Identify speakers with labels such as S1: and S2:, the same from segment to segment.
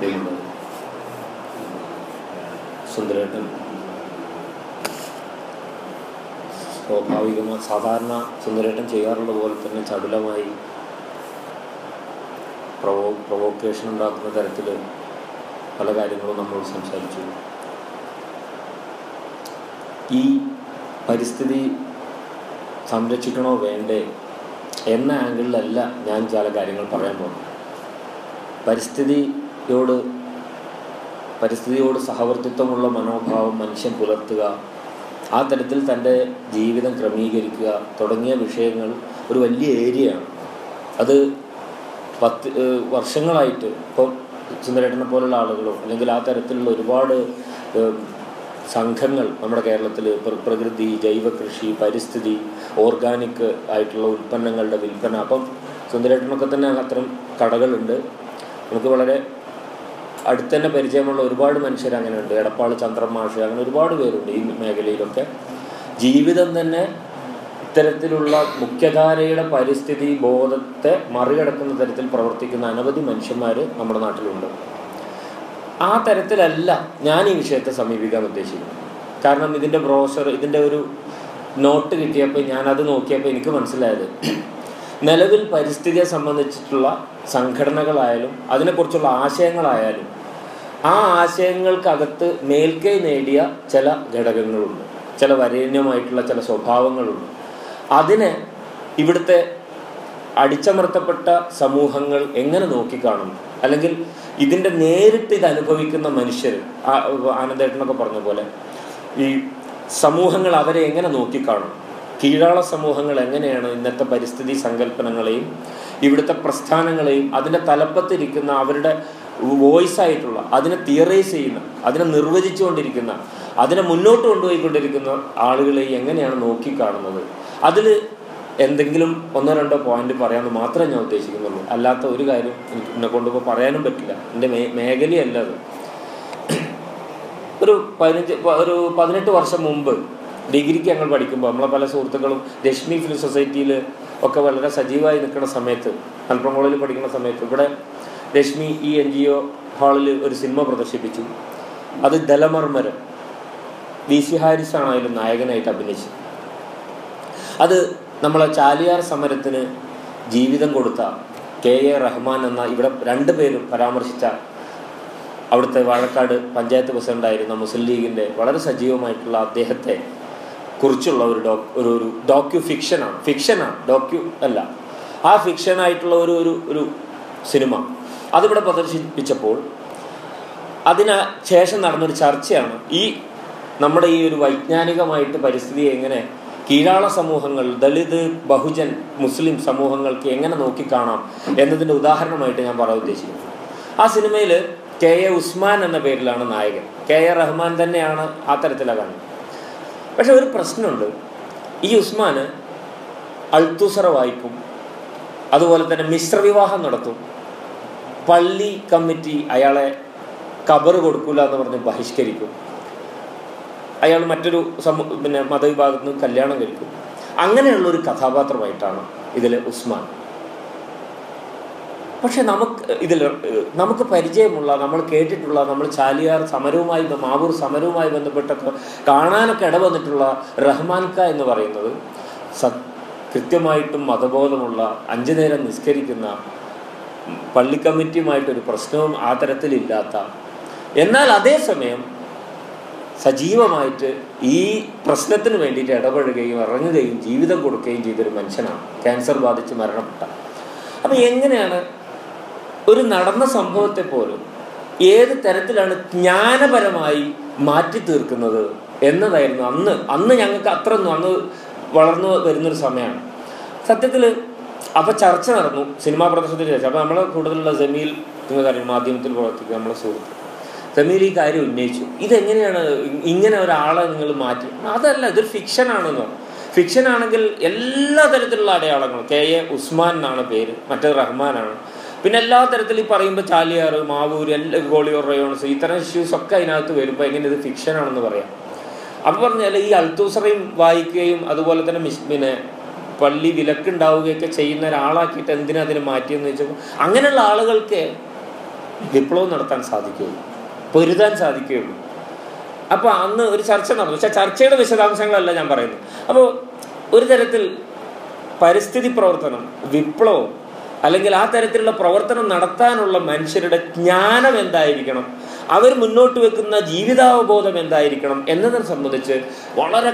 S1: ചെയ്യുന്നത്. സുന്ദരേട്ടൻ. സ്വാഭാവികമായി സാധാരണ സുന്ദരേട്ടൻ ചെയ്യാറുള്ള പോലെ തന്നെ ചടുലമായി പ്രവോ പ്രൊവോക്കേഷൻ ഉണ്ടാക്കുന്ന തരത്തിൽ പല കാര്യങ്ങളും നമ്മൾ സംസാരിച്ചു. ഈ പരിസ്ഥിതി സംരക്ഷിക്കണോ വേണ്ടേ എന്ന ആംഗിളിലല്ല ഞാൻ ചില കാര്യങ്ങൾ പറയാൻ പോകുന്നത്. പരിസ്ഥിതിയോട് പരിസ്ഥിതിയോട് സഹവർത്തിത്വമുള്ള മനോഭാവം മനുഷ്യൻ പുലർത്തുക ആ തരത്തിൽ തന്റെ ജീവിതം ക്രമീകരിക്കുക തുടങ്ങിയ വിഷയങ്ങൾ ഒരു വലിയ ഏരിയയാണ് അത് പത്ത് വർഷങ്ങളായിട്ട് ഇപ്പം സുന്ദരേട്ടനെ പോലുള്ള ആളുകളോ അല്ലെങ്കിൽ ആ തരത്തിലുള്ള ഒരുപാട് സംഘങ്ങൾ നമ്മുടെ കേരളത്തിൽ പ്രകൃതി ജൈവ കൃഷി പരിസ്ഥിതി ഓർഗാനിക് ആയിട്ടുള്ള ഉൽപ്പന്നങ്ങളുടെ വിൽപ്പന. അപ്പം സുന്ദരേട്ടനൊക്കെ തന്നെ അത്തരം കടകളുണ്ട്. നമുക്ക് വളരെ അടുത്ത് തന്നെ പരിചയമുള്ള ഒരുപാട് മനുഷ്യർ അങ്ങനെ ഉണ്ട് എടപ്പാൾ ചന്ദ്രമാഷ് അങ്ങനെ ഒരുപാട് പേരുണ്ട് ഈ മേഖലയിലൊക്കെ. ജീവിതം തന്നെ ഇത്തരത്തിലുള്ള മുഖ്യധാരയുടെ പരിസ്ഥിതി ബോധത്തെ മറികടക്കുന്ന തരത്തിൽ പ്രവർത്തിക്കുന്ന അനവധി മനുഷ്യന്മാർ നമ്മുടെ നാട്ടിലുണ്ട്. ആ തരത്തിലല്ല ഞാൻ ഈ വിഷയത്തെ സമീപിക്കാൻ ഉദ്ദേശിക്കുന്നത്. കാരണം ഇതിന്റെ ബ്രോഷർ ഇതിന്റെ ഒരു നോട്ട് കിട്ടിയപ്പോൾ ഞാനത് നോക്കിയപ്പോൾ എനിക്ക് മനസ്സിലായത്. നിലവിൽ പരിസ്ഥിതിയെ സംബന്ധിച്ചിട്ടുള്ള സംഘടനകളായാലും അതിനെക്കുറിച്ചുള്ള ആശയങ്ങളായാലും ആ ആശയങ്ങൾക്കകത്ത് മേൽക്കൈ നേടിയ ചില ഘടകങ്ങളുണ്ട്. ചില വരേണ്യമായിട്ടുള്ള ചില സ്വഭാവങ്ങളുണ്ട്. അതിനെ ഇവിടുത്തെ അടിച്ചമർത്തപ്പെട്ട സമൂഹങ്ങൾ എങ്ങനെ നോക്കിക്കാണുന്നു അല്ലെങ്കിൽ ഇതിന്റെ നേരിട്ട് ഇത് അനുഭവിക്കുന്ന മനുഷ്യർ ആനന്ദേട്ടനൊക്കെ പറഞ്ഞ പോലെ ഈ സമൂഹങ്ങൾ അവരെ എങ്ങനെ നോക്കിക്കാണും? കീഴാള സമൂഹങ്ങൾ എങ്ങനെയാണ് ഇന്നത്തെ പരിസ്ഥിതി സങ്കല്പനങ്ങളെയും ഇവിടുത്തെ പ്രസ്ഥാനങ്ങളെയും അതിന്റെ തലപ്പത്തിരിക്കുന്ന അവരുടെ വോയിസ് ആയിട്ടുള്ള അതിനെ തിയറൈസ് ചെയ്യുന്ന അതിനെ നിർവചിച്ചുകൊണ്ടിരിക്കുന്ന അതിനെ മുന്നോട്ട് കൊണ്ടുപോയിക്കൊണ്ടിരിക്കുന്ന ആളുകളെ എങ്ങനെയാണ് നോക്കിക്കാണുന്നത്? അതിൽ എന്തെങ്കിലും ഒന്നോ രണ്ടോ പോയിന്റ് പറയാമെന്ന് മാത്രമേ ഞാൻ ഉദ്ദേശിക്കുന്നുള്ളൂ. അല്ലാത്ത ഒരു കാര്യം എന്നെ കൊണ്ടിപ്പോൾ പറയാനും പറ്റില്ല. എന്റെ മേ മേഖലയല്ല അത്. ഒരു പതിനഞ്ച് ഒരു പതിനെട്ട് വർഷം മുമ്പ് ഡിഗ്രിക്ക് ഞങ്ങൾ പഠിക്കുമ്പോൾ നമ്മളെ പല സുഹൃത്തുക്കളും രശ്മി ഫിലിം സൊസൈറ്റിയിൽ ഒക്കെ വളരെ സജീവമായി നിൽക്കുന്ന സമയത്ത് മലപ്പുറം കോളേജിൽ പഠിക്കുന്ന സമയത്ത് ഇവിടെ രശ്മി ഈ എൻ ജി ഒ ഹാളിൽ ഒരു സിനിമ പ്രദർശിപ്പിച്ചു. അത് ദലമർമരം വി സി ഹാരിസ് ആണ് അതിൽ നായകനായിട്ട് അഭിനയിച്ചത്. അത് നമ്മളെ ചാലിയാർ സമരത്തിന് ജീവിതം കൊടുത്ത കെ എ റഹ്മാൻ എന്ന ഇവിടെ രണ്ട് പേരും പരാമർശിച്ച അവിടുത്തെ വാഴക്കാട് പഞ്ചായത്ത് പ്രസിഡന്റായിരുന്ന മുസ്ലിം ലീഗിന്റെ വളരെ സജീവമായിട്ടുള്ള അദ്ദേഹത്തെ കുറിച്ചുള്ള ഒരു ഡോ ഒരു ഒരു ഡോക്യു ഫിക്ഷനാണ് ഫിക്ഷനാണ് ഡോക്യു അല്ല. ആ ഫിക്ഷനായിട്ടുള്ള ഒരു ഒരു ഒരു സിനിമ. അതിവിടെ പ്രദർശിപ്പിച്ചപ്പോൾ അതിന് ശേഷം നടന്നൊരു ചർച്ചയാണ് ഈ നമ്മുടെ ഈ ഒരു വൈജ്ഞാനികമായിട്ട് പരിസ്ഥിതിയെ എങ്ങനെ കീഴാള സമൂഹങ്ങൾ ദളിത് ബഹുജൻ മുസ്ലിം സമൂഹങ്ങൾക്ക് എങ്ങനെ നോക്കിക്കാണാം എന്നതിന്റെ ഉദാഹരണമായിട്ട് ഞാൻ പറയാൻ ഉദ്ദേശിക്കുന്നത് ആ സിനിമയിൽ കെ എ ഉസ്മാൻ എന്ന പേരിലാണ് നായകൻ. കെ എ റഹ്മാൻ തന്നെയാണ് ആ തരത്തിലാണ് പക്ഷെ ഒരു പ്രശ്നമുണ്ട്. ഈ ഉസ്മാന് അൾത്തുസറ വായിക്കും അതുപോലെ തന്നെ മിശ്രവിവാഹം നടത്തും. പള്ളി കമ്മിറ്റി അയാളെ കബർ കൊടുക്കില്ല എന്ന് പറഞ്ഞ് ബഹിഷ്കരിക്കും. അയാൾ മറ്റൊരു സമൂ പിന്നെ മതവിഭാഗത്തിന് കല്യാണം കഴിക്കും. അങ്ങനെയുള്ള ഒരു കഥാപാത്രമായിട്ടാണ് ഇതിലെ ഉസ്മാൻ. പക്ഷെ നമുക്ക് ഇതിൽ നമുക്ക് പരിചയമുള്ള നമ്മൾ കേട്ടിട്ടുള്ള നമ്മൾ ചാലിയാർ സമരവുമായി മാവൂർ സമരവുമായി ബന്ധപ്പെട്ടൊക്കെ കാണാനൊക്കെ ഇടവന്നിട്ടുള്ള റഹ്മാൻ ക എന്ന് പറയുന്നത് സ കൃത്യമായിട്ടും മതബോധമുള്ള അഞ്ചു നേരം നിസ്കരിക്കുന്ന പള്ളി കമ്മിറ്റിയുമായിട്ടൊരു പ്രശ്നവും ആ തരത്തിലില്ലാത്ത എന്നാൽ അതേസമയം സജീവമായിട്ട് ഈ പ്രശ്നത്തിന് വേണ്ടിയിട്ട് ഇടപെടുകയും ഇറങ്ങുകയും ജീവിതം കൊടുക്കുകയും ചെയ്തൊരു മനുഷ്യനാണ്. ക്യാൻസർ ബാധിച്ച് മരണപ്പെട്ട. അപ്പം എങ്ങനെയാണ് ഒരു നടന്ന സംഭവത്തെ പോലും ഏത് തരത്തിലാണ് ജ്ഞാനപരമായി മാറ്റി തീർക്കുന്നത് എന്നതായിരുന്നു അന്ന്. അന്ന് ഞങ്ങൾക്ക് അത്രയൊന്നും അന്ന് വളർന്നു വരുന്നൊരു സമയമാണ്. സത്യത്തിൽ അപ്പോൾ ചർച്ച നടന്നു സിനിമാ പ്രദർശനത്തിന് ശേഷം. അപ്പോൾ നമ്മളെ കൂടുതലുള്ള ജമീൽ നിങ്ങൾക്കറിയാം മാധ്യമത്തിൽ പ്രവർത്തിക്കുക നമ്മളെ സുഹൃത്ത്. ജമീൽ ഈ കാര്യം ഉന്നയിച്ചു. ഇതെങ്ങനെയാണ് ഇങ്ങനെ ഒരാളെ നിങ്ങൾ മാറ്റി? അതല്ല ഇതൊരു ഫിക്ഷനാണെന്ന് പറഞ്ഞു ഫിക്ഷൻ ആണെങ്കിൽ എല്ലാ തരത്തിലുള്ള അടയാളങ്ങളും കെ എ ഉസ്മാൻ എന്നാണ് പേര് മറ്റേത് റഹ്മാനാണ്. പിന്നെ എല്ലാ തരത്തിൽ ഈ പറയുമ്പോൾ ചാലിയാർ മാവൂർ എല്ലാ ഗോളിയോർ റയോൺസ് ഇത്തരം ഇഷ്യൂസ് ഒക്കെ അതിനകത്ത് വരുമ്പോൾ എങ്ങനെ ഇത് ഫിക്ഷൻ ആണെന്ന് പറയാം. അപ്പം പറഞ്ഞാൽ ഈ അൽത്തൂസറയും വായിക്കുകയും അതുപോലെ തന്നെ മിസ് പിന്നെ പള്ളി വിലക്കുണ്ടാവുകയൊക്കെ ചെയ്യുന്ന ഒരാളാക്കിയിട്ട് എന്തിനാ അതിനെ മാറ്റിയെന്ന് വെച്ചാൽ അങ്ങനെയുള്ള ആളുകൾക്ക് വിപ്ലവം നടത്താൻ സാധിക്കുകയുള്ളൂ. പൊരുതാൻ സാധിക്കുകയുള്ളൂ. അപ്പോൾ അന്ന് ഒരു ചർച്ച നടന്നു. പക്ഷെ ചർച്ചയുടെ വിശദാംശങ്ങളല്ല ഞാൻ പറയുന്നത്. അപ്പോൾ ഒരു തരത്തിൽ പരിസ്ഥിതി പ്രവർത്തനം വിപ്ലവം അല്ലെങ്കിൽ ആ തരത്തിലുള്ള പ്രവർത്തനം നടത്താനുള്ള മനുഷ്യരുടെ ജ്ഞാനം എന്തായിരിക്കണം? അവർ മുന്നോട്ട് വെക്കുന്ന ജീവിതാവബോധം എന്തായിരിക്കണം എന്നതിനെ സംബന്ധിച്ച് വളരെ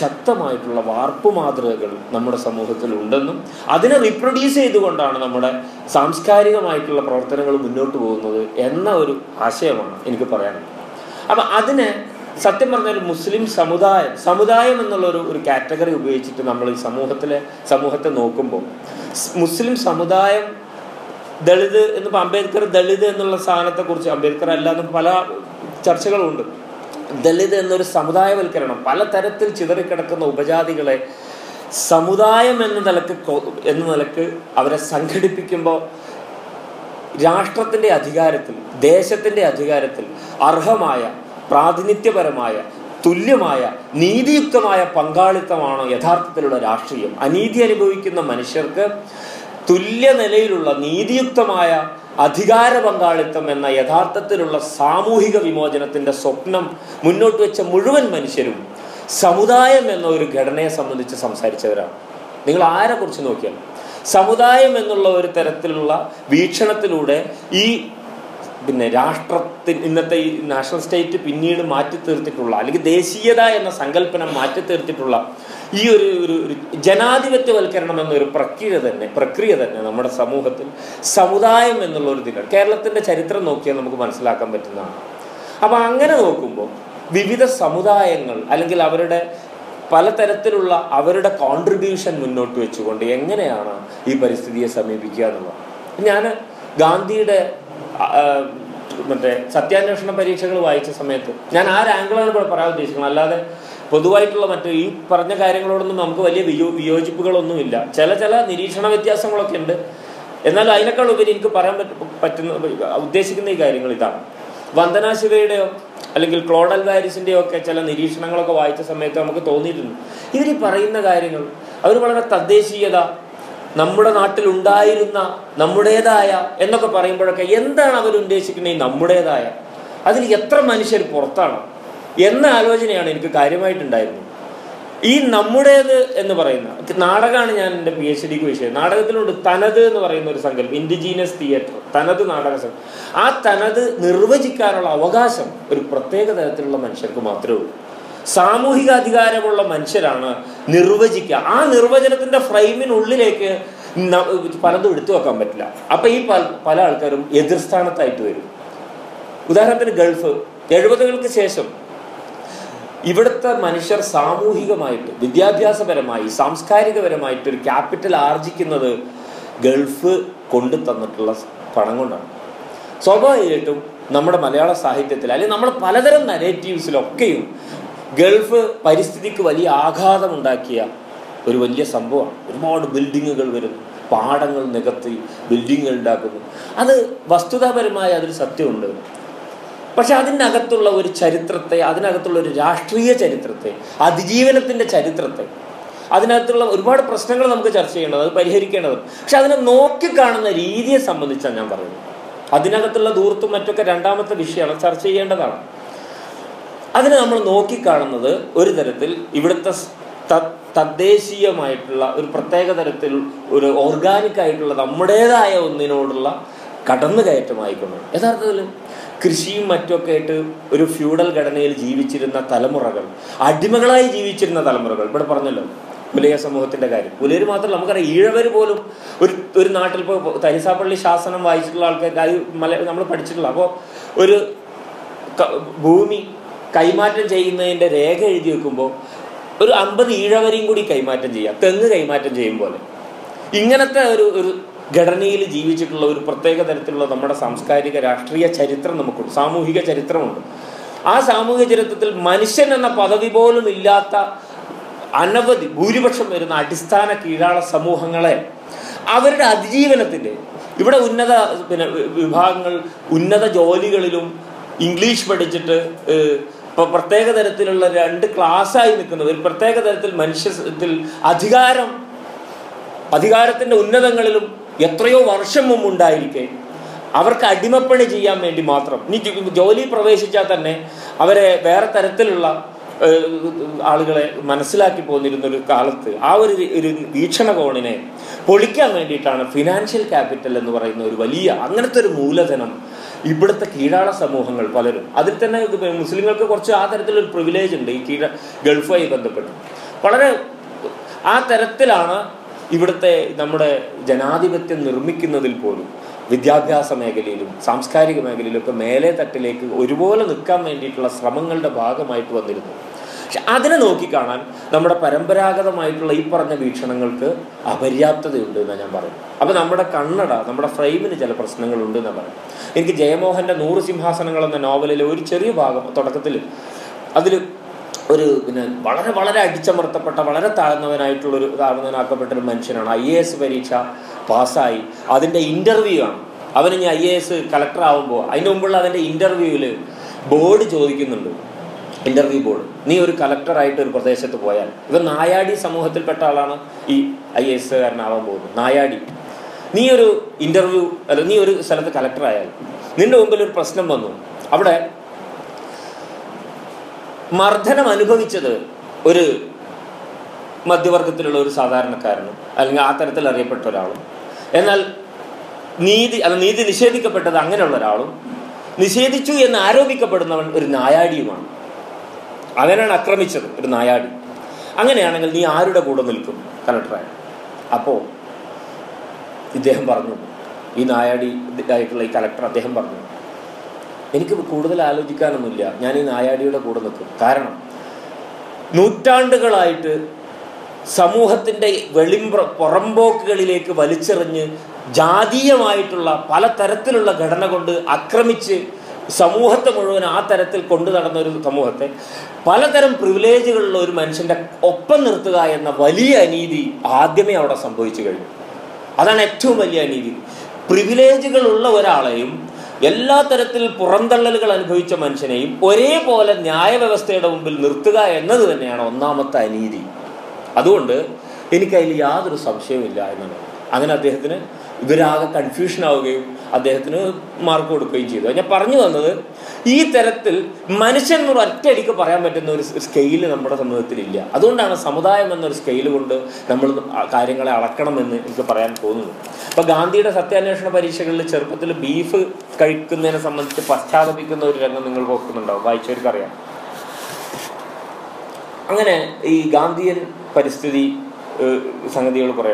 S1: ശക്തമായിട്ടുള്ള വാർപ്പ് മാതൃകകൾ നമ്മുടെ സമൂഹത്തിൽ ഉണ്ടെന്നും അതിനെ റീപ്രൊഡ്യൂസ് ചെയ്തുകൊണ്ടാണ് നമ്മുടെ സാംസ്കാരികമായിട്ടുള്ള പ്രവർത്തനങ്ങൾ മുന്നോട്ട് പോകുന്നത് എന്ന ഒരു ആശയമാണ് എനിക്ക് പറയാനുള്ളത്. അപ്പം അതിനെ സത്യം പറഞ്ഞാൽ മുസ്ലിം സമുദായം സമുദായം എന്നുള്ള ഒരു ഒരു കാറ്റഗറി ഉപയോഗിച്ചിട്ട് നമ്മൾ ഈ സമൂഹത്തിലെ സമൂഹത്തെ നോക്കുമ്പോൾ മുസ്ലിം സമുദായം ദളിത് എന്ന് അംബേദ്കർ ദളിത് എന്നുള്ള സ്ഥാനത്തെ കുറിച്ച് അംബേദ്കർ അല്ലാതെ പല ചർച്ചകളുണ്ട്. ദളിത് എന്നൊരു സമുദായവൽക്കരണം പലതരത്തിൽ ചിതറിക്കിടക്കുന്ന ഉപജാതികളെ സമുദായം എന്ന നിലയ്ക്ക് എന്ന നിലയ്ക്ക് അവരെ സംഘടിപ്പിക്കുമ്പോൾ രാഷ്ട്രത്തിന്റെ അധികാരത്തിൽ ദേശത്തിന്റെ അധികാരത്തിൽ അർഹമായ പ്രാതിനിധ്യപരമായ തുല്യമായ നീതിയുക്തമായ പങ്കാളിത്തമാണ് യഥാർത്ഥത്തിലുള്ള രാഷ്ട്രീയം. അനീതി അനുഭവിക്കുന്ന മനുഷ്യർക്ക് തുല്യ നിലയിലുള്ള നീതിയുക്തമായ അധികാര പങ്കാളിത്തം എന്ന യഥാർത്ഥത്തിലുള്ള സാമൂഹിക വിമോചനത്തിന്റെ സ്വപ്നം മുന്നോട്ട് വെച്ച മുഴുവൻ മനുഷ്യരും സമുദായം എന്ന ഒരു ഘടനയെ സംബന്ധിച്ച് സംസാരിച്ചവരാണ്. നിങ്ങൾ ആരെക്കുറിച്ച് നോക്കിയാൽ സമുദായം എന്നുള്ള ഒരു തരത്തിലുള്ള വീക്ഷണത്തിലൂടെ ഈ പിന്നെ രാഷ്ട്രത്തിൽ ഇന്നത്തെ ഈ നാഷണൽ സ്റ്റേറ്റ് പിന്നീട് മാറ്റി തീർത്തിട്ടുള്ള അല്ലെങ്കിൽ ദേശീയത എന്ന സങ്കല്പനം മാറ്റി തീർത്തിട്ടുള്ള ഈ ഒരു ഒരു ജനാധിപത്യവൽക്കരണം എന്നൊരു പ്രക്രിയ തന്നെ പ്രക്രിയ തന്നെ നമ്മുടെ സമൂഹത്തിൽ സമുദായം എന്നുള്ള ഒരു ഇതിലാണ്. കേരളത്തിന്റെ ചരിത്രം നോക്കിയാൽ നമുക്ക് മനസ്സിലാക്കാൻ പറ്റുന്നതാണ്. അപ്പോൾ അങ്ങനെ നോക്കുമ്പോൾ വിവിധ സമുദായങ്ങൾ അല്ലെങ്കിൽ അവരുടെ പലതരത്തിലുള്ള അവരുടെ കോൺട്രിബ്യൂഷൻ മുന്നോട്ട് വെച്ചുകൊണ്ട് എങ്ങനെയാണ് ഈ പരിസ്ഥിതിയെ സമീപിക്കുക എന്നുള്ളത്? ഞാൻ ഗാന്ധിയുടെ മറ്റേ സത്യാന്വേഷണ പരീക്ഷകൾ വായിച്ച സമയത്ത് ഞാൻ ആ ആംഗിളാണ് ഇപ്പോൾ പറയാൻ ഉദ്ദേശിക്കുന്നത്. അല്ലാതെ പൊതുവായിട്ടുള്ള മറ്റു ഈ പറഞ്ഞ കാര്യങ്ങളോടൊന്നും നമുക്ക് വലിയ വിയോ വിയോജിപ്പുകളൊന്നുമില്ല. ചില ചില നിരീക്ഷണ വ്യത്യാസങ്ങളൊക്കെ ഉണ്ട്. എന്നാൽ അതിനേക്കാൾ ഉപരി എനിക്ക് പറയാൻ പറ്റ- പറ്റുന്ന ഉദ്ദേശിക്കുന്ന ഈ കാര്യങ്ങൾ ഇതാണ്. വന്ദനാശിവയുടെയോ അല്ലെങ്കിൽ ക്ലോഡൽ വാരിസിന്റെയോ ഒക്കെ ചില നിരീക്ഷണങ്ങളൊക്കെ വായിച്ച സമയത്ത് നമുക്ക് തോന്നിയിട്ടുണ്ട്. ഇവർ പറയുന്ന കാര്യങ്ങൾ അവർ വളരെ തദ്ദേശീയത നമ്മുടെ നാട്ടിൽ ഉണ്ടായിരുന്ന നമ്മുടേതായ എന്നൊക്കെ പറയുമ്പോഴൊക്കെ എന്താണ് അവർ ഉദ്ദേശിക്കുന്നത് നമ്മുടേതായ. അതിൽ എത്ര മനുഷ്യർ പുറത്താണ്? എന്ന ആലോചനയാണ് എനിക്ക് കാര്യമായിട്ടുണ്ടായിരുന്നത്. ഈ നമ്മുടേത് എന്ന് പറയുന്ന നാടകമാണ് ഞാൻ എന്റെ പി എച്ച് ഡിക്ക് വിഷയം. നാടകത്തിലുണ്ട് തനത് എന്ന് പറയുന്ന ഒരു സങ്കല്പം ഇൻഡിജീനിയസ് തിയേറ്റർ തനത് നാടക സംഘം ആ തനത് നിർവചിക്കാനുള്ള അവകാശം ഒരു പ്രത്യേക തരത്തിലുള്ള മനുഷ്യർക്ക് മാത്രമേ ഉള്ളൂ. സാമൂഹിക അധികാരമുള്ള മനുഷ്യരാണ് നിർവചിക്കുക ആ നിർവചനത്തിന്റെ ഫ്രെയിമിനുള്ളിലേക്ക് പലതും എടുത്തു വെക്കാൻ പറ്റില്ല. അപ്പൊ ഈ പല ആൾക്കാരും എതിർസ്ഥാനത്തായിട്ട് വരും. ഉദാഹരണത്തിന് ഗൾഫ് എഴുപതുകൾക്ക് ശേഷം ഇവിടുത്തെ മനുഷ്യർ സാമൂഹികമായിട്ട് വിദ്യാഭ്യാസപരമായി സാംസ്കാരികപരമായിട്ട് ഒരു ക്യാപിറ്റൽ ആർജിക്കുന്നത് ഗൾഫ് കൊണ്ടു തന്നിട്ടുള്ള പണം കൊണ്ടാണ്. സ്വാഭാവികമായിട്ടും നമ്മുടെ മലയാള സാഹിത്യത്തിൽ അല്ലെങ്കിൽ നമ്മുടെ പലതരം നരേറ്റീവ്സിലൊക്കെയും ഗൾഫ് പരിസ്ഥിതിക്ക് വലിയ ആഘാതമുണ്ടാക്കിയ ഒരു വലിയ സംഭവമാണ്. ഒരുപാട് ബിൽഡിങ്ങുകൾ വരും പാടങ്ങൾ നികത്തി ബിൽഡിങ്ങുകൾ ഉണ്ടാക്കുന്നു. അത് വസ്തുതാപരമായ അതൊരു സത്യമുണ്ട് പക്ഷെ അതിനകത്തുള്ള ഒരു ചരിത്രത്തെ അതിനകത്തുള്ള ഒരു രാഷ്ട്രീയ ചരിത്രത്തെ അതിജീവനത്തിന്റെ ചരിത്രത്തെ അതിനകത്തുള്ള ഒരുപാട് പ്രശ്നങ്ങൾ നമുക്ക് ചർച്ച ചെയ്യേണ്ടത് അത് പരിഹരിക്കേണ്ടതും പക്ഷെ അതിനെ നോക്കിക്കാണുന്ന രീതിയെ സംബന്ധിച്ചാണ് ഞാൻ പറയുന്നത്. അതിനകത്തുള്ള ദൂർത്തും മറ്റൊക്കെ രണ്ടാമത്തെ വിഷയമാണ് ചർച്ച ചെയ്യേണ്ടതാണ്. അതിനെ നമ്മൾ നോക്കിക്കാണുന്നത് ഒരു തരത്തിൽ ഇവിടുത്തെ തദ്ദേശീയമായിട്ടുള്ള ഒരു പ്രത്യേക തരത്തിൽ ഒരു ഓർഗാനിക് ആയിട്ടുള്ള നമ്മുടേതായ ഒന്നിനോടുള്ള കടന്നുകയറ്റമായിക്കൊണ്ട്. യഥാർത്ഥത്തിൽ കൃഷിയും മറ്റുമൊക്കെ ആയിട്ട് ഒരു ഫ്യൂഡൽ ഘടനയിൽ ജീവിച്ചിരുന്ന തലമുറകൾ അടിമകളായി ജീവിച്ചിരുന്ന തലമുറകൾ ഇവിടെ പറഞ്ഞല്ലോ പുലയ സമൂഹത്തിന്റെ കാര്യം. പുലയർ മാത്രമല്ല നമുക്കറിയാം ഈഴവർ പോലും ഒരു ഒരു നാട്ടിൽ ഇപ്പോൾ തരിസാപ്പള്ളി ശാസനം വായിച്ചിട്ടുള്ള ആൾക്കാർക്ക് അത് മല നമ്മൾ പഠിച്ചിട്ടുള്ള അപ്പോൾ ഒരു ഭൂമി കൈമാറ്റം ചെയ്യുന്നതിന്റെ രേഖ എഴുതി വെക്കുമ്പോൾ ഒരു അമ്പത് ഈഴവരെയും കൂടി കൈമാറ്റം ചെയ്യാം തെങ്ങ് കൈമാറ്റം ചെയ്യും പോലെ. ഇങ്ങനത്തെ ഒരു ഒരു ഘടനയിൽ ജീവിച്ചിട്ടുള്ള ഒരു പ്രത്യേക തരത്തിലുള്ള നമ്മുടെ സാംസ്കാരിക രാഷ്ട്രീയ ചരിത്രം നമുക്കുണ്ട്. സാമൂഹിക ചരിത്രമുണ്ട്. ആ സാമൂഹിക ചരിത്രത്തിൽ മനുഷ്യൻ എന്ന പദവി പോലും ഇല്ലാത്ത അനവധി ഭൂരിപക്ഷം വരുന്ന അടിസ്ഥാന കീഴാള സമൂഹങ്ങളെ അവരുടെ അതിജീവനത്തിന്റെ ഇവിടെ ഉന്നത പിന്നെ വിഭാഗങ്ങൾ ഉന്നത ജോലികളിലും ഇംഗ്ലീഷ് പഠിച്ചിട്ട് ഇപ്പൊ പ്രത്യേക തരത്തിലുള്ള രണ്ട് ക്ലാസ്സായി നിൽക്കുന്നത്. ഒരു പ്രത്യേക തരത്തിൽ മനുഷ്യത്തിൽ അധികാരം അധികാരത്തിന്റെ ഉന്നതങ്ങളിലും എത്രയോ വർഷം മുമ്പ് ഉണ്ടായിരിക്കെ. അവർക്ക് അടിമപ്പണി ചെയ്യാൻ വേണ്ടി മാത്രം. ഇനി ജോലി പ്രവേശിച്ചാൽ തന്നെ അവരെ വേറെ തരത്തിലുള്ള ആളുകളെ മനസ്സിലാക്കി പോന്നിരുന്ന ഒരു കാലത്ത് ആ ഒരു ഒരു വീക്ഷണകോണിനെ പൊളിക്കാൻ വേണ്ടിയിട്ടാണ് ഫിനാൻഷ്യൽ ക്യാപിറ്റൽ എന്ന് പറയുന്ന ഒരു വലിയ അങ്ങനത്തെ ഒരു മൂലധനം ഇവിടുത്തെ കീഴാള സമൂഹങ്ങൾ പലരും. അതിൽ തന്നെ മുസ്ലിങ്ങൾക്ക് കുറച്ച് ആ തരത്തിലൊരു പ്രിവിലേജ് ഉണ്ട് ഈ കീഴ ഗൾഫുമായി ബന്ധപ്പെട്ട്. വളരെ ആ തരത്തിലാണ് ഇവിടുത്തെ നമ്മുടെ ജനാധിപത്യം നിർമ്മിക്കുന്നതിൽ പോലും വിദ്യാഭ്യാസ മേഖലയിലും സാംസ്കാരിക മേഖലയിലും ഒക്കെ മേലെ തട്ടിലേക്ക് ഒരുപോലെ നിൽക്കാൻ വേണ്ടിയിട്ടുള്ള ശ്രമങ്ങളുടെ ഭാഗമായിട്ട് വന്നിരുന്നു പക്ഷെ അതിനെ നോക്കിക്കാണാൻ നമ്മുടെ പരമ്പരാഗതമായിട്ടുള്ള ഈ പറഞ്ഞ വീക്ഷണങ്ങൾക്ക് അപര്യാപ്തതയുണ്ട് എന്നാണ് ഞാൻ പറയുന്നത് അപ്പോൾ നമ്മുടെ കണ്ണട നമ്മുടെ ഫ്രെയിമിന് ചില പ്രശ്നങ്ങളുണ്ട് എന്നാണ് പറയുന്നത് എനിക്ക് ജയമോഹന്റെ നൂറ് സിംഹാസനങ്ങൾ എന്ന നോവലിലെ ഒരു ചെറിയ ഭാഗം തുടക്കത്തിൽ അതിൽ ഒരു പിന്നെ വളരെ വളരെ അടിച്ചമർത്തപ്പെട്ട വളരെ താഴ്ന്നവനായിട്ടുള്ളൊരു താഴ്ന്നവനാക്കപ്പെട്ട ഒരു മനുഷ്യനാണ്. ഐ എ എസ് പരീക്ഷ പാസ്സായി. അതിന്റെ ഇന്റർവ്യൂ ആണ്. അവൻ ഇനി ഐ എ എസ് കളക്ടർ ആവുമ്പോൾ അതിന് മുമ്പുള്ള അതിന്റെ ഇന്റർവ്യൂവിൽ ബോർഡ് ചോദിക്കുന്നുണ്ട്. ഇന്റർവ്യൂ ബോർഡ് നീ ഒരു കളക്ടറായിട്ട് ഒരു പ്രദേശത്ത് പോയാൽ ഇവൻ നായാടി സമൂഹത്തിൽപ്പെട്ട ആളാണ് ഈ ഐ എസ് കാരനാവാൻ പോകുന്നത്. നായാടി. നീ ഒരു ഇന്റർവ്യൂ അല്ല നീ ഒരു സ്ഥലത്ത് കളക്ടറായാൽ നിന്റെ മുമ്പിൽ ഒരു പ്രശ്നം വന്നു. അവിടെ മർദ്ദനം അനുഭവിച്ചത് ഒരു മധ്യവർഗത്തിലുള്ള ഒരു സാധാരണക്കാരനും അല്ലെങ്കിൽ ആ തരത്തിൽ അറിയപ്പെട്ട ഒരാളും. എന്നാൽ നീതി അല്ല നീതി നിഷേധിക്കപ്പെട്ടത് അങ്ങനെയുള്ള ഒരാളും നിഷേധിച്ചു എന്ന് ആരോപിക്കപ്പെടുന്നവൻ ഒരു നായാടിയുമാണ്. അവനാണ് ആക്രമിച്ചത് ഒരു നായാടി. അങ്ങനെയാണെങ്കിൽ നീ ആരുടെ കൂടെ നിൽക്കും? കലക്ടറായ അപ്പോൾ ഇദ്ദേഹം പറഞ്ഞു ഈ നായാടി ആയിട്ടുള്ള ഈ കലക്ടർ അദ്ദേഹം പറഞ്ഞു എനിക്ക് കൂടുതൽ ആലോചിക്കാനൊന്നുമില്ല. ഞാൻ ഈ നായാടിയുടെ കൂടെ നിൽക്കും. കാരണം നൂറ്റാണ്ടുകളായിട്ട് സമൂഹത്തിന്റെ വെളിമ്പ്ര പുറമ്പോക്കുകളിലേക്ക് വലിച്ചെറിഞ്ഞ് ജാതീയമായിട്ടുള്ള പലതരത്തിലുള്ള ഘടന കൊണ്ട് ആക്രമിച്ച് സമൂഹത്തെ മുഴുവൻ ആ തരത്തിൽ കൊണ്ടു നടന്ന ഒരു സമൂഹത്തെ പലതരം പ്രിവിലേജുകളുള്ള ഒരു മനുഷ്യന്റെ ഒപ്പം നിർത്തുക എന്ന വലിയ അനീതി ആദ്യമേ അവിടെ സംഭവിച്ചു കഴിഞ്ഞു. അതാണ് ഏറ്റവും വലിയ അനീതി. പ്രിവിലേജുകളുള്ള ഒരാളെയും എല്ലാ തരത്തിൽ പുറന്തള്ളലുകൾ അനുഭവിച്ച മനുഷ്യനെയും ഒരേപോലെ ന്യായവ്യവസ്ഥയുടെ മുമ്പിൽ നിർത്തുക എന്നത് തന്നെയാണ് ഒന്നാമത്തെ അനീതി. അതുകൊണ്ട് എനിക്കതിൽ യാതൊരു സംശയവുമില്ല എന്നാണ് അങ്ങനെ അദ്ദേഹത്തിന് ഇവരാകെ കൺഫ്യൂഷൻ ആവുകയും അദ്ദേഹത്തിന് മാർക്ക് കൊടുക്കുകയും ചെയ്തു. ഞാൻ പറഞ്ഞു വന്നത് ഈ തരത്തിൽ മനുഷ്യൻ എന്നൊരു ഒറ്റയടിക്ക് പറയാൻ പറ്റുന്ന ഒരു സ്കെയിൽ നമ്മുടെ സമൂഹത്തിലില്ല. അതുകൊണ്ടാണ് സമുദായം എന്നൊരു സ്കെയിൽ കൊണ്ട് നമ്മൾ കാര്യങ്ങളെ അളക്കണമെന്ന് എനിക്ക് പറയാൻ തോന്നുന്നു അപ്പോൾ ഗാന്ധിയുടെ സത്യാന്വേഷണ പരീക്ഷകളിൽ ചെറുപ്പത്തിൽ ബീഫ് കഴിക്കുന്നതിനെ സംബന്ധിച്ച് പശ്ചാത്തപിക്കുന്ന ഒരു രംഗം നിങ്ങൾ ഓർക്കുന്നുണ്ടാവും. വായിച്ചവർക്കറിയാം. അങ്ങനെ ഈ ഗാന്ധിയൻ പരിസ്ഥിതി സംഗതികൾ കുറേ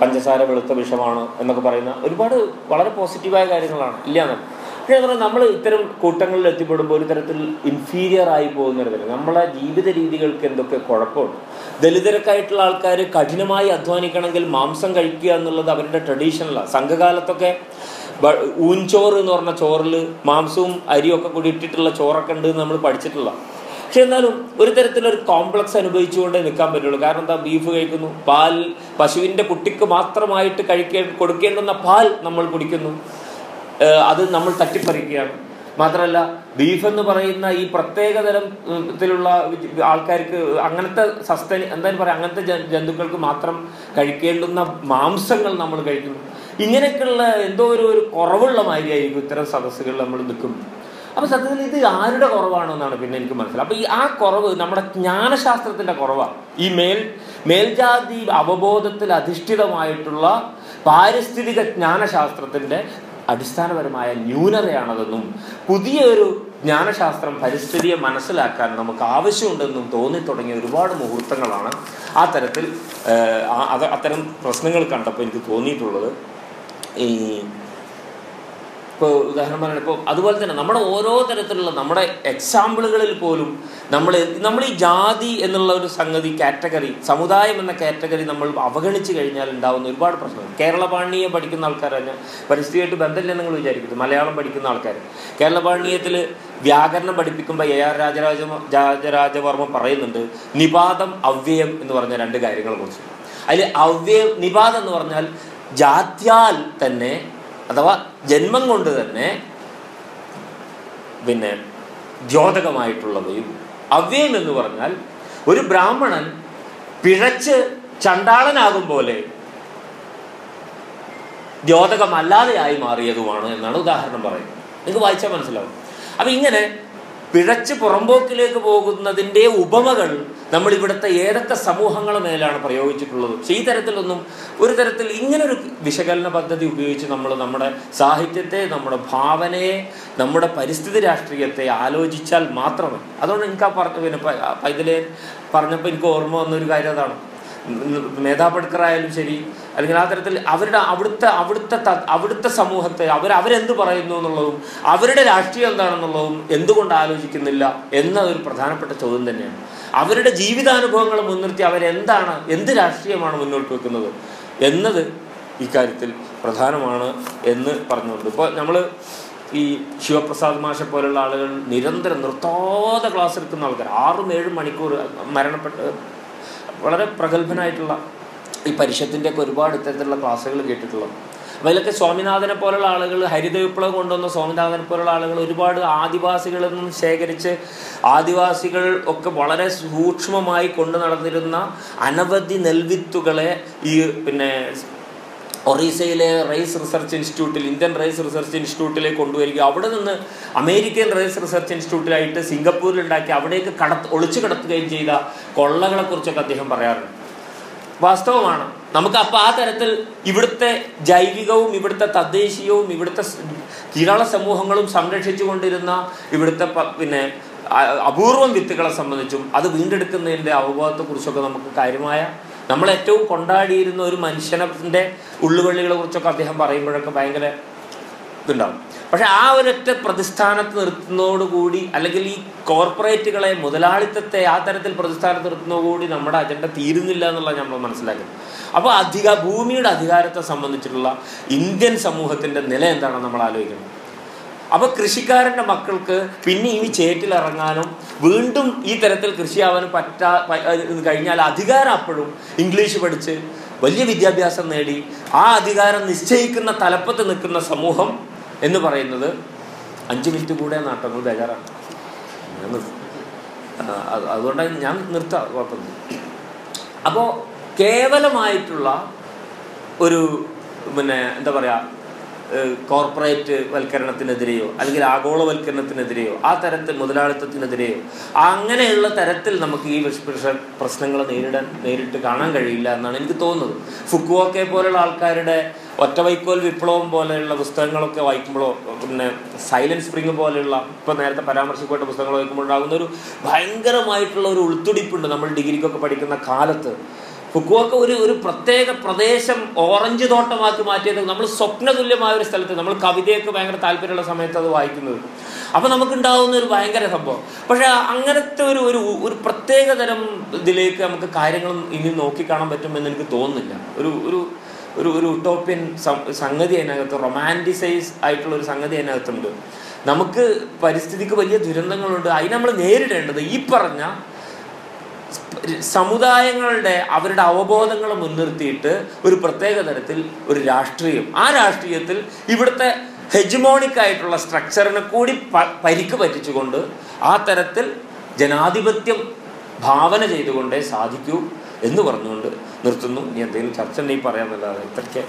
S1: പഞ്ചസാര വെളുത്ത വിഷമാണ് എന്നൊക്കെ പറയുന്ന ഒരുപാട് വളരെ പോസിറ്റീവായ കാര്യങ്ങളാണ്. ഇല്ല എന്നല്ല പക്ഷേ പറഞ്ഞാൽ നമ്മൾ ഇത്തരം കൂട്ടങ്ങളിൽ എത്തിപ്പെടുമ്പോൾ ഒരു തരത്തിൽ ഇൻഫീരിയർ ആയി പോകുന്ന ഒരു തരം നമ്മളെ ജീവിത രീതികൾക്ക് എന്തൊക്കെ കുഴപ്പമുണ്ട്? ദലിതരക്കായിട്ടുള്ള ആൾക്കാർ കഠിനമായി അധ്വാനിക്കണമെങ്കിൽ മാംസം കഴിക്കുക എന്നുള്ളത് അവരുടെ ട്രഡീഷണലാണ് സംഘകാലത്തൊക്കെ ഊഞ്ചോറ് എന്ന് പറഞ്ഞ ചോറിൽ മാംസവും അരിയൊക്കെ കൂടി ഇട്ടിട്ടുള്ള ചോറൊക്കെ ഉണ്ട് നമ്മൾ പഠിച്ചിട്ടുള്ള പക്ഷെ എന്നാലും ഒരു തരത്തിലൊരു കോംപ്ലക്സ് അനുഭവിച്ചുകൊണ്ടേ നിൽക്കാൻ പറ്റുള്ളൂ. കാരണം എന്താ? ബീഫ് കഴിക്കുന്നു. പാൽ പശുവിന്റെ കുട്ടിക്ക് മാത്രമായിട്ട് കഴിക്കേ കൊടുക്കേണ്ടുന്ന പാൽ നമ്മൾ കുടിക്കുന്നു. അത് നമ്മൾ തട്ടിപ്പറിക്കുകയാണ്. മാത്രമല്ല ബീഫ് എന്ന് പറയുന്ന ഈ പ്രത്യേക തരത്തിലുള്ള ത്തിലുള്ള ആൾക്കാർക്ക് അങ്ങനത്തെ സസ്റ്റൈൻ എന്തായാലും പറയാം അങ്ങനത്തെ ജന്തുക്കൾക്ക് മാത്രം കഴിക്കേണ്ടുന്ന മാംസങ്ങൾ നമ്മൾ കഴിക്കുന്നു. ഇങ്ങനെയൊക്കെയുള്ള എന്തോ ഒരു കുറവുള്ള മാതിരിയായിരിക്കും ഇത്തരം സദസ്സുകളിൽ നമ്മൾ നിൽക്കുന്നത്. അപ്പൊ സത്യത്തിൽ ഇത് ആരുടെ കുറവാണോ എന്നാണ് പിന്നെ എനിക്ക് മനസ്സിലായത് അപ്പൊ ഈ ആ കുറവ് നമ്മുടെ ജ്ഞാനശാസ്ത്രത്തിന്റെ കുറവാണ് ഈ മേൽ മേൽജാതി അവബോധത്തിൽ അധിഷ്ഠിതമായിട്ടുള്ള പാരിസ്ഥിതിക ജ്ഞാനശാസ്ത്രത്തിന്റെ അടിസ്ഥാനപരമായ ന്യൂനതയാണതെന്നും പുതിയ ഒരു ജ്ഞാനശാസ്ത്രം പരിസ്ഥിതിയെ മനസ്സിലാക്കാൻ നമുക്ക് ആവശ്യമുണ്ടെന്നും തോന്നി തുടങ്ങിയ ഒരുപാട് മുഹൂർത്തങ്ങളാണ് ആ തരത്തിൽ അത്തരം പ്രശ്നങ്ങൾ കണ്ടപ്പോൾ എനിക്ക് തോന്നിയിട്ടുള്ളത്. ഈ ഇപ്പോൾ ഉദാഹരണം പറയുന്നത് ഇപ്പോൾ അതുപോലെ തന്നെ നമ്മുടെ ഓരോ തരത്തിലുള്ള നമ്മുടെ എക്സാമ്പിളുകളിൽ പോലും നമ്മൾ നമ്മൾ ഈ ജാതി എന്നുള്ള ഒരു സംഗതി കാറ്റഗറി സമുദായം എന്ന കാറ്റഗറി നമ്മൾ അവഗണിച്ച് കഴിഞ്ഞാൽ ഉണ്ടാകുന്ന ഒരുപാട് പ്രശ്നങ്ങൾ. കേരള പാണ്ഡിയെ പഠിക്കുന്ന ആൾക്കാരാണ് പരിസ്ഥിതിയായിട്ട് ബന്ധമില്ലെന്ന് നിങ്ങൾ വിചാരിക്കുന്നത് മലയാളം പഠിക്കുന്ന ആൾക്കാർ കേരള പാണ്ഡിയത്തിൽ വ്യാകരണം പഠിപ്പിക്കുമ്പോൾ എ ആർ രാജരാജ രാജരാജവർമ്മ പറയുന്നുണ്ട് നിപാതം അവ്യയം എന്ന് പറഞ്ഞ രണ്ട് കാര്യങ്ങളെ കുറിച്ച്. അതിൽ അവ്യയം നിപാതം എന്ന് പറഞ്ഞാൽ ജാത്യാൽ തന്നെ അഥവാ ജന്മം കൊണ്ട് തന്നെ പിന്നെ ദ്യോതകമായിട്ടുള്ളവയും അവ്യയം എന്ന് പറഞ്ഞാൽ ഒരു ബ്രാഹ്മണൻ പിഴച്ച് ചണ്ടാളനാകും പോലെ ദ്യോതകമല്ലാതെയായി മാറിയതുമാണ് എന്നാണ് ഉദാഹരണം പറയുന്നത്. നിങ്ങൾക്ക് വായിച്ചാൽ മനസ്സിലാവും. അപ്പം ഇങ്ങനെ പിഴച്ച് പുറമ്പോക്കിലേക്ക് പോകുന്നതിന്റെ ഉപമകൾ നമ്മൾ ഇവിടുത്തെ ഏതൊക്കെ സമൂഹങ്ങളെ മേലാണ് പ്രയോഗിച്ചിട്ടുള്ളത്? പക്ഷേ ഈ തരത്തിലൊന്നും ഒരു തരത്തിൽ ഇങ്ങനൊരു വിശകലന പദ്ധതി ഉപയോഗിച്ച് നമ്മൾ നമ്മുടെ സാഹിത്യത്തെ നമ്മുടെ ഭാവനയെ നമ്മുടെ പരിസ്ഥിതി രാഷ്ട്രീയത്തെ ആലോചിച്ചാൽ മാത്രമേ. അതുകൊണ്ട് എനിക്ക് ആ പറഞ്ഞ പിന്നെ പൈതലേ പറഞ്ഞപ്പോൾ എനിക്ക് ഓർമ്മ വന്നൊരു കാര്യം അതാണ്. മേധാപടുക്കറായാലും ശരി അല്ലെങ്കിൽ ആ തരത്തിൽ അവരുടെ അവിടുത്തെ അവിടുത്തെ അവിടുത്തെ സമൂഹത്തെ അവർ അവരെന്ത് പറയുന്നു എന്നുള്ളതും അവരുടെ രാഷ്ട്രീയം എന്താണെന്നുള്ളതും എന്തുകൊണ്ട് ആലോചിക്കുന്നില്ല എന്നതൊരു പ്രധാനപ്പെട്ട ചോദ്യം തന്നെയാണ്. അവരുടെ ജീവിതാനുഭവങ്ങൾ മുൻനിർത്തി അവരെന്താണ് എന്ത് രാഷ്ട്രീയമാണ് മുന്നോട്ട് വെക്കുന്നത് എന്നത് ഇക്കാര്യത്തിൽ പ്രധാനമാണ് എന്ന് പറഞ്ഞുകൊണ്ട്. ഇപ്പോൾ നമ്മൾ ഈ ശിവപ്രസാദ് മാഷ പോലുള്ള ആളുകൾ നിരന്തരം നിർത്താതെ ക്ലാസ് എടുക്കുന്ന ആൾക്കാർ ആറും ഏഴും മണിക്കൂർ മരണപ്പെട്ട് വളരെ പ്രഗത്ഭനായിട്ടുള്ള ഈ പരിഷത്തിന്റെ ഒക്കെ ഒരുപാട് ഇത്തരത്തിലുള്ള ക്ലാസ്സുകൾ കേട്ടിട്ടുള്ളത്. അതിലൊക്കെ സ്വാമിനാഥനെ പോലുള്ള ആളുകൾ ഹരിത വിപ്ലവം കൊണ്ടുവന്ന സ്വാമിനാഥനെ പോലുള്ള ആളുകൾ ഒരുപാട് ആദിവാസികളിൽ നിന്നും ശേഖരിച്ച് ആദിവാസികൾ ഒക്കെ വളരെ സൂക്ഷ്മമായി കൊണ്ടു നടന്നിരുന്ന അനവധി നെൽവിത്തുകളെ ഈ പിന്നെ ഒറീസയിലെ റൈസ് റിസർച്ച് ഇൻസ്റ്റിറ്റ്യൂട്ടിൽ ഇന്ത്യൻ റൈസ് റിസർച്ച് ഇൻസ്റ്റിറ്റ്യൂട്ടിലേക്ക് കൊണ്ടുവരിക അവിടെ നിന്ന് അമേരിക്കൻ റൈസ് റിസർച്ച് ഇൻസ്റ്റിറ്റ്യൂട്ടിലായിട്ട് സിംഗപ്പൂരിൽ ഉണ്ടാക്കി അവിടേക്ക് കടത്ത് ഒളിച്ചു കടത്തുകയും ചെയ്ത കൊള്ളകളെക്കുറിച്ചൊക്കെ അദ്ദേഹം പറയാറുണ്ട്. വാസ്തവമാണ്. നമുക്ക് അപ്പോൾ ആ തരത്തിൽ ഇവിടുത്തെ ജൈവികവും ഇവിടുത്തെ തദ്ദേശീയവും ഇവിടുത്തെ സ് കീഴാള സമൂഹങ്ങളും സംരക്ഷിച്ചു കൊണ്ടിരുന്ന ഇവിടുത്തെ പിന്നെ അപൂർവം വിത്തുകളെ സംബന്ധിച്ചും അത് വീണ്ടെടുക്കുന്നതിന്റെ അവബോധത്തെക്കുറിച്ചൊക്കെ നമുക്ക് കാര്യമായ നമ്മൾ ഏറ്റവും കൊണ്ടാടിയിരുന്ന ഒരു മനുഷ്യനെ ഉള്ളുവള്ളികളെ കുറിച്ചൊക്കെ അദ്ദേഹം പറയുമ്പോഴൊക്കെ ഭയങ്കര ഇതുണ്ടാവും പക്ഷെ ആ ഒരൊറ്റ പ്രതിസ്ഥാനത്ത് നിർത്തുന്നതോടുകൂടി അല്ലെങ്കിൽ ഈ കോർപ്പറേറ്റുകളെ മുതലാളിത്തത്തെ ആ തരത്തിൽ പ്രതിസ്ഥാനത്ത് നിർത്തുന്നതോടുകൂടി നമ്മുടെ അജണ്ട തീരുന്നില്ല എന്നുള്ള നമ്മൾ മനസ്സിലാക്കുന്നത്. അപ്പോൾ അധിക ഭൂമിയുടെ അധികാരത്തെ സംബന്ധിച്ചിട്ടുള്ള ഇന്ത്യൻ സമൂഹത്തിന്റെ നില എന്താണെന്ന് നമ്മൾ ആലോചിക്കണം. അപ്പോൾ കൃഷിക്കാരന്റെ മക്കൾക്ക് പിന്നെ ഇനി ചേറ്റിലിറങ്ങാനും വീണ്ടും ഈ തരത്തിൽ കൃഷിയാവാനും പറ്റാ കഴിഞ്ഞാൽ അധികാരം അപ്പോഴും ഇംഗ്ലീഷ് പഠിച്ച് വലിയ വിദ്യാഭ്യാസം നേടി ആ അധികാരം നിശ്ചയിക്കുന്ന തലപ്പത്ത് നിൽക്കുന്ന സമൂഹം എന്ന് പറയുന്നത് അഞ്ച് മിനിറ്റ് കൂടെ നാട്ടങ്ങൾ ബേജാറാണ്. അതുകൊണ്ട് ഞാൻ നിർത്താം കുഴപ്പമില്ല അപ്പോൾ കേവലമായിട്ടുള്ള ഒരു പിന്നെ എന്താ പറയുക കോർപ്പറേറ്റ് വൽക്കരണത്തിനെതിരെയോ അല്ലെങ്കിൽ ആഗോളവൽക്കരണത്തിനെതിരെയോ ആ തരത്തിൽ മുതലാളിത്തത്തിനെതിരെയോ അങ്ങനെയുള്ള തരത്തിൽ നമുക്ക് ഈ പ്രശ്നങ്ങൾ നേരിടാൻ നേരിട്ട് കാണാൻ കഴിയില്ല എന്നാണ് എനിക്ക് തോന്നുന്നത്. ഫുക്കുവോക്കെ പോലുള്ള ആൾക്കാരുടെ ഒറ്റവൈക്കോൽ വിപ്ലവം പോലെയുള്ള പുസ്തകങ്ങളൊക്കെ വായിക്കുമ്പോഴോ പിന്നെ സൈലൻസ് സ്പ്രിങ് പോലെയുള്ള ഇപ്പോൾ നേരത്തെ പരാമർശിക്കപ്പെട്ട പുസ്തകങ്ങൾ വായിക്കുമ്പോൾ ഉണ്ടാകുന്ന ഒരു ഭയങ്കരമായിട്ടുള്ള ഒരു ഉൾത്തുടിപ്പുണ്ട് നമ്മൾ ഡിഗ്രിക്കൊക്കെ പഠിക്കുന്ന കാലത്ത്. ഫുക്കുവൊക്കെ ഒരു ഒരു പ്രത്യേക പ്രദേശം ഓറഞ്ച് തോട്ടമാക്കി മാറ്റിയത് നമ്മൾ സ്വപ്നതുല്യമായ ഒരു സ്ഥലത്ത് നമ്മൾ കവിതയൊക്കെ ഭയങ്കര താല്പര്യമുള്ള സമയത്ത് അത് വായിക്കുന്നത്. അപ്പോൾ നമുക്കുണ്ടാവുന്ന ഒരു ഭയങ്കര സംഭവം. പക്ഷേ അങ്ങനത്തെ ഒരു ഒരു ഒരു പ്രത്യേക തരം ഇതിലേക്ക് നമുക്ക് കാര്യങ്ങൾ ഇനി നോക്കിക്കാണാൻ പറ്റുമെന്ന് എനിക്ക് തോന്നുന്നില്ല. ഒരു ഒരു ഒരു ഒരു ഉട്ടോപ്യൻ സംഗതി അതിനകത്ത് റൊമാന്റിസൈസ് ആയിട്ടുള്ള ഒരു സംഗതി അതിനകത്തുണ്ട്. നമുക്ക് പരിസ്ഥിതിക്ക് വലിയ ദുരന്തങ്ങളുണ്ട്. അതിന് നമ്മൾ നേരിടേണ്ടത് ഈ പറഞ്ഞ സമുദായങ്ങളുടെ അവരുടെ അവബോധങ്ങൾ മുൻനിർത്തിയിട്ട് ഒരു പ്രത്യേക തരത്തിൽ ഒരു രാഷ്ട്രീയം. ആ രാഷ്ട്രീയത്തിൽ ഇവിടുത്തെ ഹെജ്മോണിക് ആയിട്ടുള്ള സ്ട്രക്ചറിനെ കൂടി പരിക്ക് പറ്റിച്ചുകൊണ്ട് ആ തരത്തിൽ ജനാധിപത്യം ഭാവന ചെയ്തുകൊണ്ടേ സാധിക്കൂ എന്ന് പറഞ്ഞുകൊണ്ട് നിർത്തുന്നു. ഇനി എന്തെങ്കിലും ചർച്ച ഉണ്ടെങ്കിൽ പറയാമെന്നല്ലാതെ ഇത്രയ്ക്ക്